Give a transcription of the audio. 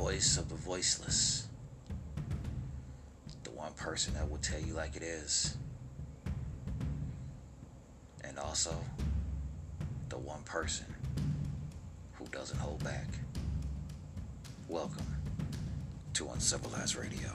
voice of the voiceless, the one person that will tell you like it is, and also the one person who doesn't hold back. Welcome to Uncivilized Radio.